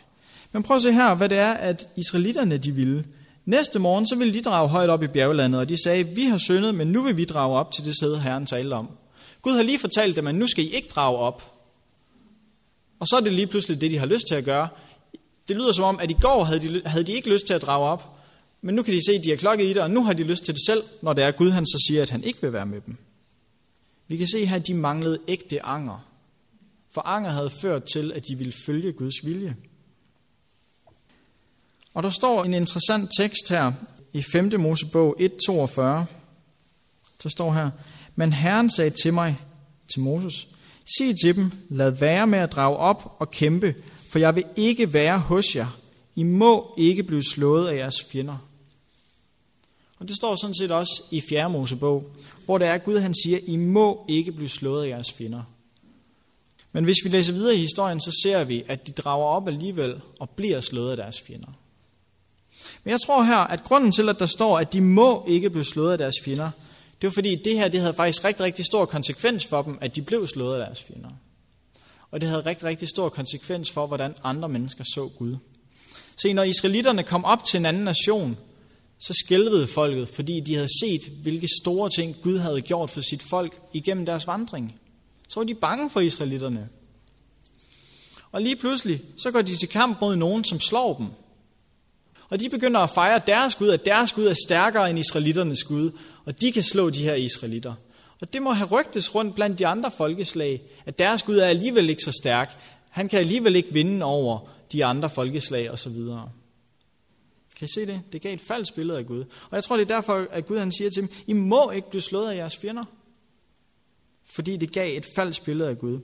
Men prøv at se her, hvad det er, at israelitterne de ville. Næste morgen, så ville de drage højt op i bjerglandet, og de sagde, vi har syndet, men nu vil vi drage op til det sted, Herren talte om. Gud har lige fortalt dem, at nu skal I ikke drage op. Og så er det lige pludselig det, de har lyst til at gøre. Det lyder som om, at i går havde de, havde de ikke lyst til at drage op, men nu kan de se, at de har klokket i det, og nu har de lyst til det selv, når det er Gud, han så siger, at han ikke vil være med dem. Vi kan se her, at de manglede ægte anger. For anger havde ført til, at de ville følge Guds vilje. Og der står en interessant tekst her i 5. Mosebog 1.42. Der står her, Men Herren sagde til mig, til Moses, sig til dem, lad være med at drage op og kæmpe, for jeg vil ikke være hos jer. I må ikke blive slået af jeres fjender. Og det står sådan set også i 4. Mosebog, hvor det er, at Gud han siger, I må ikke blive slået af jeres fjender. Men hvis vi læser videre i historien, så ser vi, at de drager op alligevel og bliver slået af deres fjender. Men jeg tror her, at grunden til, at der står, at de må ikke blive slået af deres fjender, det var fordi, det her det havde faktisk rigtig, rigtig stor konsekvens for dem, at de blev slået af deres fjender. Og det havde rigtig, rigtig stor konsekvens for, hvordan andre mennesker så Gud. Se, når israelitterne kom op til en anden nation, så skælvede folket, fordi de havde set, hvilke store ting Gud havde gjort for sit folk igennem deres vandring. Så var de bange for israelitterne. Og lige pludselig, så går de til kamp mod nogen, som slår dem. Og de begynder at fejre deres Gud, at deres Gud er stærkere end israelitternes Gud, og de kan slå de her israelitter. Og det må have rygtes rundt blandt de andre folkeslag, at deres Gud er alligevel ikke så stærk. Han kan alligevel ikke vinde over de andre folkeslag osv. Kan I se det? Det gav et falsk billede af Gud. Og jeg tror, det er derfor, at Gud han siger til dem, I må ikke blive slået af jeres fjender. Fordi det gav et falsk billede af Gud.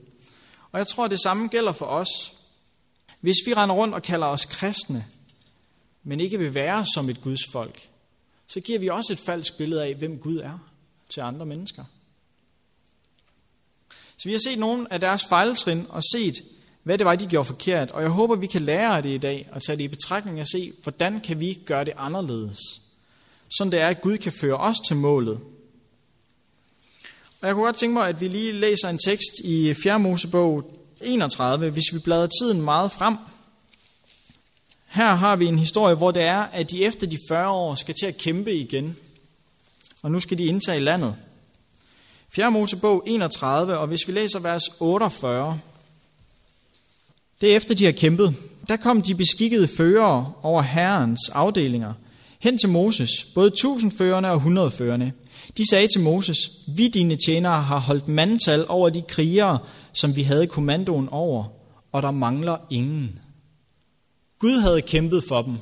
Og jeg tror, det samme gælder for os. Hvis vi render rundt og kalder os kristne, men ikke vil være som et Guds folk, så giver vi også et falsk billede af, hvem Gud er til andre mennesker. Så vi har set nogle af deres fejltrin og set, hvad det var, de gjorde forkert. Og jeg håber, vi kan lære af det i dag og tage det i betragtning og se, hvordan kan vi gøre det anderledes. Sådan det er, at Gud kan føre os til målet. Og jeg kunne godt tænke mig, at vi lige læser en tekst i 4. Mosebog 31, hvis vi bladrer tiden meget frem. Her har vi en historie, hvor det er, at de efter de 40 år skal til at kæmpe igen. Og nu skal de indtage landet. 4. Mosebog 31, og hvis vi læser vers 48, det er efter de har kæmpet. Der kom de beskikkede førere over herrens afdelinger hen til Moses, både tusindførende og hundredførerne. De sagde til Moses, vi dine tjenere har holdt mandtal over de krigere, som vi havde kommandoen over, og der mangler ingen. Gud havde kæmpet for dem.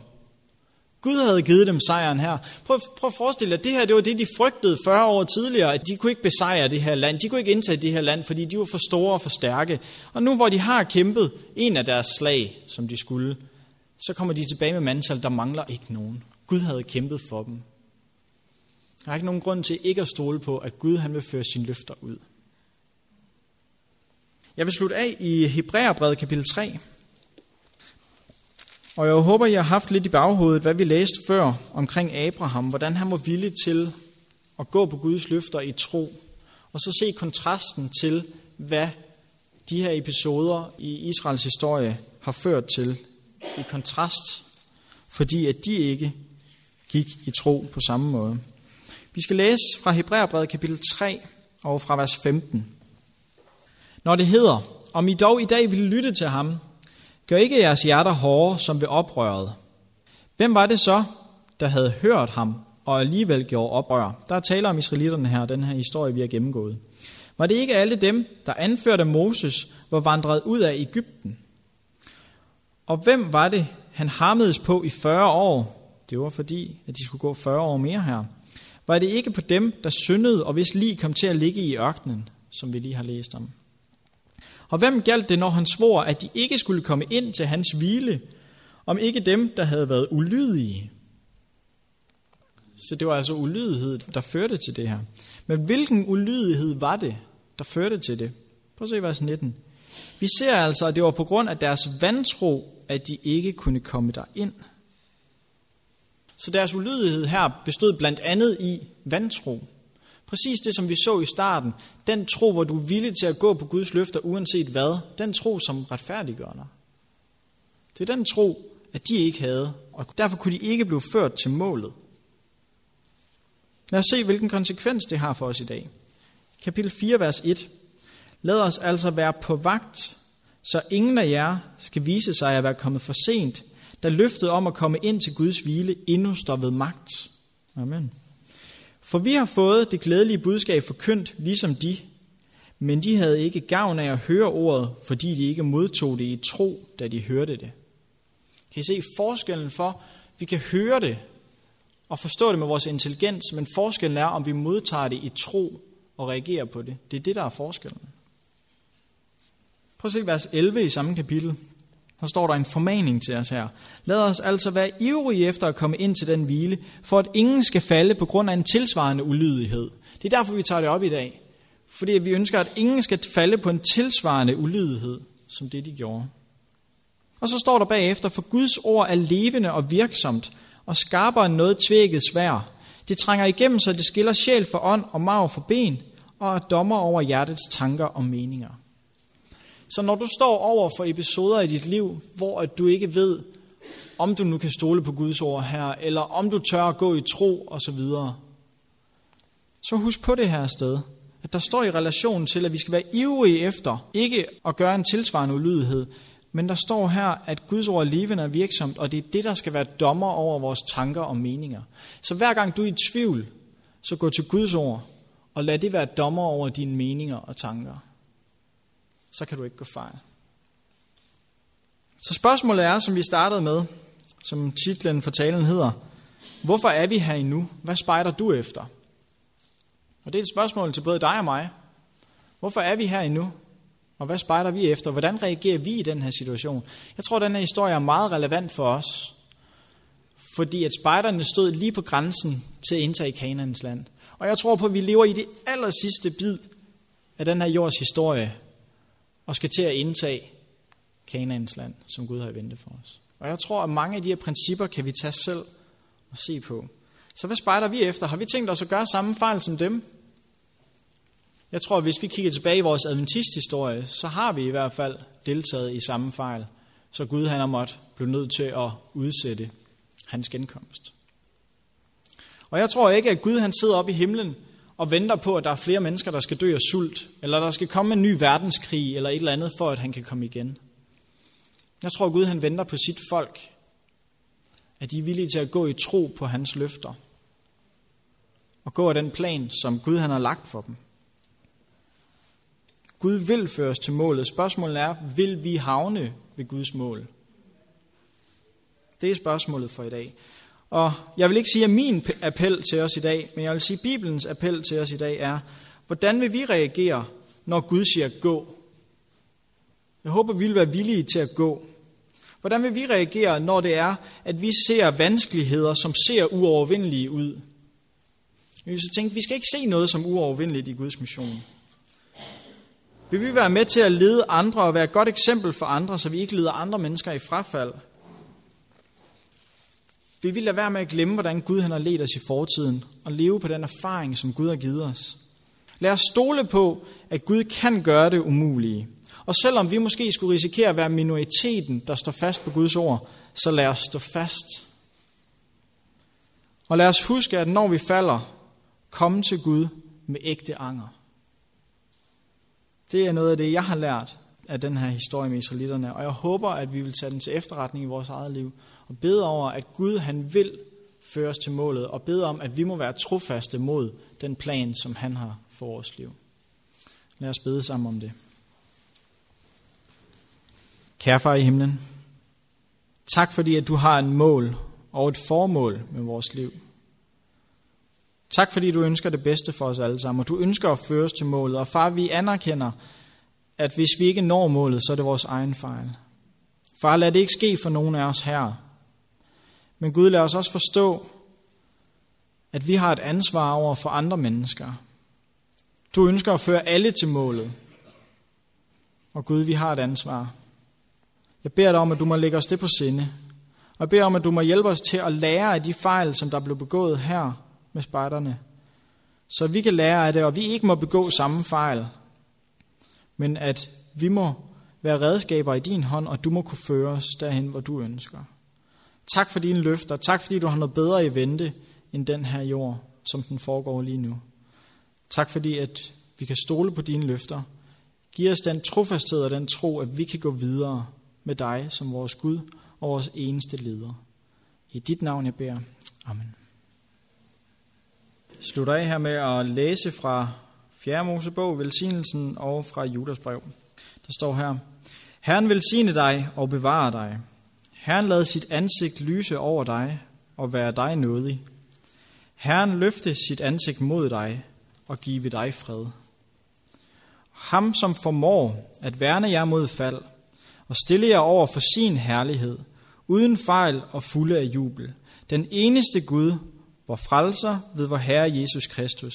Gud havde givet dem sejren her. Prøv, prøv at forestille dig, at det her det var det, de frygtede 40 år tidligere, at de kunne ikke besejre det her land. De kunne ikke indtage det her land, fordi de var for store og for stærke. Og nu hvor de har kæmpet en af deres slag, som de skulle, så kommer de tilbage med mandtal, der mangler ikke nogen. Gud havde kæmpet for dem. Der er ikke nogen grund til ikke at stole på, at Gud han vil føre sine løfter ud. Jeg vil slutte af i Hebræerbrevet kapitel 3. Og jeg håber, jeg har haft lidt i baghovedet, hvad vi læste før omkring Abraham, hvordan han var villig til at gå på Guds løfter i tro, og så se kontrasten til, hvad de her episoder i Israels historie har ført til i kontrast, fordi at de ikke gik i tro på samme måde. Vi skal læse fra Hebræerbrevet kapitel 3 og fra vers 15. Når det hedder, om I dog i dag vil lytte til ham, Gør ikke jeres hjerter hårde som ved oprøret. Hvem var det så, der havde hørt ham og alligevel gjorde oprør? Der er tale om israelitterne her, den her historie, vi har gennemgået. Var det ikke alle dem, der anførte Moses, var vandret ud af Ægypten? Og hvem var det, han harmedes på i 40 år? Det var fordi, at de skulle gå 40 år mere her. Var det ikke på dem, der syndede, og hvis lige kom til at ligge i ørkenen, som vi lige har læst om? Og hvem galt det, når han svor, at de ikke skulle komme ind til hans hvile, om ikke dem, der havde været ulydige? Så det var altså ulydighed, der førte til det her. Men hvilken ulydighed var det, der førte til det? Prøv at se vers 19. Vi ser altså, at det var på grund af deres vantro, at de ikke kunne komme der ind. Så deres ulydighed her bestod blandt andet i vantro. Præcis det, som vi så i starten. Den tro, hvor du er villig til at gå på Guds løfter uanset hvad. Den tro, som retfærdiggør dig. Det er den tro, at de ikke havde, og derfor kunne de ikke blive ført til målet. Lad os se, hvilken konsekvens det har for os i dag. Kapitel 4, vers 1. Lad os altså være på vagt, så ingen af jer skal vise sig at være kommet for sent, da løftet om at komme ind til Guds hvile endnu står ved magt. Amen. For vi har fået det glædelige budskab forkyndt, ligesom de, men de havde ikke gavn af at høre ordet, fordi de ikke modtog det i tro, da de hørte det. Kan I se forskellen for, vi kan høre det og forstå det med vores intelligens, men forskellen er, om vi modtager det i tro og reagerer på det. Det er det, der er forskellen. Prøv at se vers 11 i samme kapitel. Så står der en formaning til os her. Lad os altså være ivrige efter at komme ind til den hvile, for at ingen skal falde på grund af en tilsvarende ulydighed. Det er derfor, vi tager det op i dag. Fordi vi ønsker, at ingen skal falde på en tilsvarende ulydighed, som det de gjorde. Og så står der bagefter, for Guds ord er levende og virksomt, og skarpere end noget tvækket svær. Det trænger igennem, så det skiller sjæl for ånd og marv for ben, og er dommer over hjertets tanker og meninger. Så når du står over for episoder i dit liv, hvor at du ikke ved, om du nu kan stole på Guds ord her, eller om du tør at gå i tro osv., så, så husk på det her sted, at der står i relation til, at vi skal være ivrige efter, ikke at gøre en tilsvarende ulydighed, men der står her, at Guds ord er levende og virksomt, og det er det, der skal være dommer over vores tanker og meninger. Så hver gang du er i tvivl, så gå til Guds ord, og lad det være dommer over dine meninger og tanker. Så kan du ikke gå fejl. Så spørgsmålet er, som vi startede med, som titlen for talen hedder, hvorfor er vi her endnu? Hvad spejder du efter? Og det er et spørgsmål til både dig og mig. Hvorfor er vi her endnu? Og hvad spejder vi efter? Hvordan reagerer vi i den her situation? Jeg tror, at den her historie er meget relevant for os. Fordi at spejderne stod lige på grænsen til at indtage Kanaans land. Og jeg tror på, at vi lever i det aller sidste bid af den her jords historie, og skal til at indtage Kanaans land, som Gud har ventet for os. Og jeg tror, at mange af de her principper kan vi tage selv og se på. Så hvad spejder vi efter? Har vi tænkt os at gøre samme fejl som dem? Jeg tror, at hvis vi kigger tilbage i vores adventisthistorie, så har vi i hvert fald deltaget i samme fejl, så Gud han har måttet blive nødt til at udsætte hans genkomst. Og jeg tror ikke, at Gud han sidder oppe i himlen og venter på, at der er flere mennesker, der skal dø af sult, eller der skal komme en ny verdenskrig, eller et eller andet, for at han kan komme igen. Jeg tror, Gud han venter på sit folk, at de er villige til at gå i tro på hans løfter, og gå af den plan, som Gud han har lagt for dem. Gud vil føre os til målet. Spørgsmålet er, vil vi havne ved Guds mål? Det er spørgsmålet for i dag. Og jeg vil ikke sige, at min appel til os i dag, men jeg vil sige, at Bibelens appel til os i dag er, hvordan vil vi reagere, når Gud siger gå? Jeg håber, vi vil være villige til at gå. Hvordan vil vi reagere, når det er, at vi ser vanskeligheder, som ser uovervindelige ud? Vi vil så tænke, vi skal ikke se noget som uovervindeligt i Guds mission. Vil vi være med til at lede andre og være et godt eksempel for andre, så vi ikke leder andre mennesker i frafald? Vi vil lade være med at glemme, hvordan Gud han har ledt os i fortiden, og leve på den erfaring, som Gud har givet os. Lad os stole på, at Gud kan gøre det umulige. Og selvom vi måske skulle risikere at være minoriteten, der står fast på Guds ord, så lad os stå fast. Og lad os huske, at når vi falder, komme til Gud med ægte anger. Det er noget af det, jeg har lært af den her historie med israelitterne, og jeg håber, at vi vil tage den til efterretning i vores eget liv, og bede over, at Gud han vil føre os til målet, og bede om, at vi må være trofaste mod den plan, som han har for vores liv. Lad os bede sammen om det. Kære far i himlen, tak fordi, at du har en mål og et formål med vores liv. Tak fordi du ønsker det bedste for os alle sammen, og du ønsker at føre os til målet. Og far, vi anerkender, at hvis vi ikke når målet, så er det vores egen fejl. Far, lad det ikke ske for nogen af os her. Men Gud, lader os også forstå, at vi har et ansvar over for andre mennesker. Du ønsker at føre alle til målet. Og Gud, vi har et ansvar. Jeg beder dig om, at du må lægge os det på sinde. Og jeg beder om, at du må hjælpe os til at lære af de fejl, som der blev begået her med spejderne. Så vi kan lære af det, og vi ikke må begå samme fejl. Men at vi må være redskaber i din hånd, og du må kunne føre os derhen, hvor du ønsker. Tak for dine løfter. Tak fordi du har noget bedre i vente end den her jord, som den foregår lige nu. Tak fordi, at vi kan stole på dine løfter. Giv os den trofasthed og den tro, at vi kan gå videre med dig som vores Gud og vores eneste leder. I dit navn jeg beder. Amen. Slutter af her med at læse fra 4. Mosebog, velsignelsen og fra Judas brev. Der står her, Herren velsigne dig og bevare dig. Herren lad sit ansigt lyse over dig og være dig nådig. Herren løfte sit ansigt mod dig og give dig fred. Ham, som formår at værne jer mod fald og stille jer over for sin herlighed, uden fejl og fulde af jubel. Den eneste Gud, vor frelser ved vor Herre Jesus Kristus.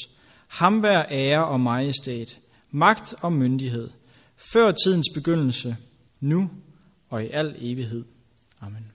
Ham vær ære og majestæt, magt og myndighed, før tidens begyndelse, nu og i al evighed. Amen.